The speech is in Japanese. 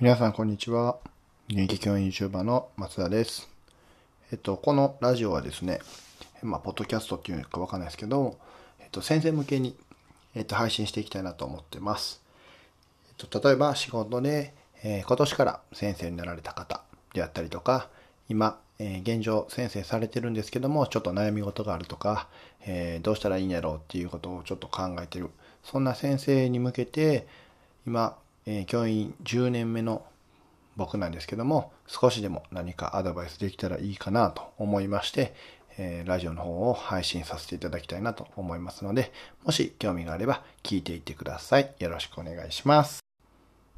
皆さんこんにちは。現役教員 YouTuber の松田です。えっと、このラジオはですね、まあ、ポッドキャストっていうかわかんないですけど、えっと、先生向けに、えっと、配信していきたいなと思ってます。えっと、例えば仕事で、えー今年から先生になられた方であったりとか、今、えー現状先生されてるんですけども、ちょっと悩み事があるとか、えーどうしたらいいんやろうっていうことをちょっと考えてる。そんな先生に向けて、今、えー教員10年目の僕なんですけども、少しでも何かアドバイスできたらいいかなと思いまして、えーラジオの方を配信させていただきたいなと思いますので、もし興味があれば聞いていってください。よろしくお願いします。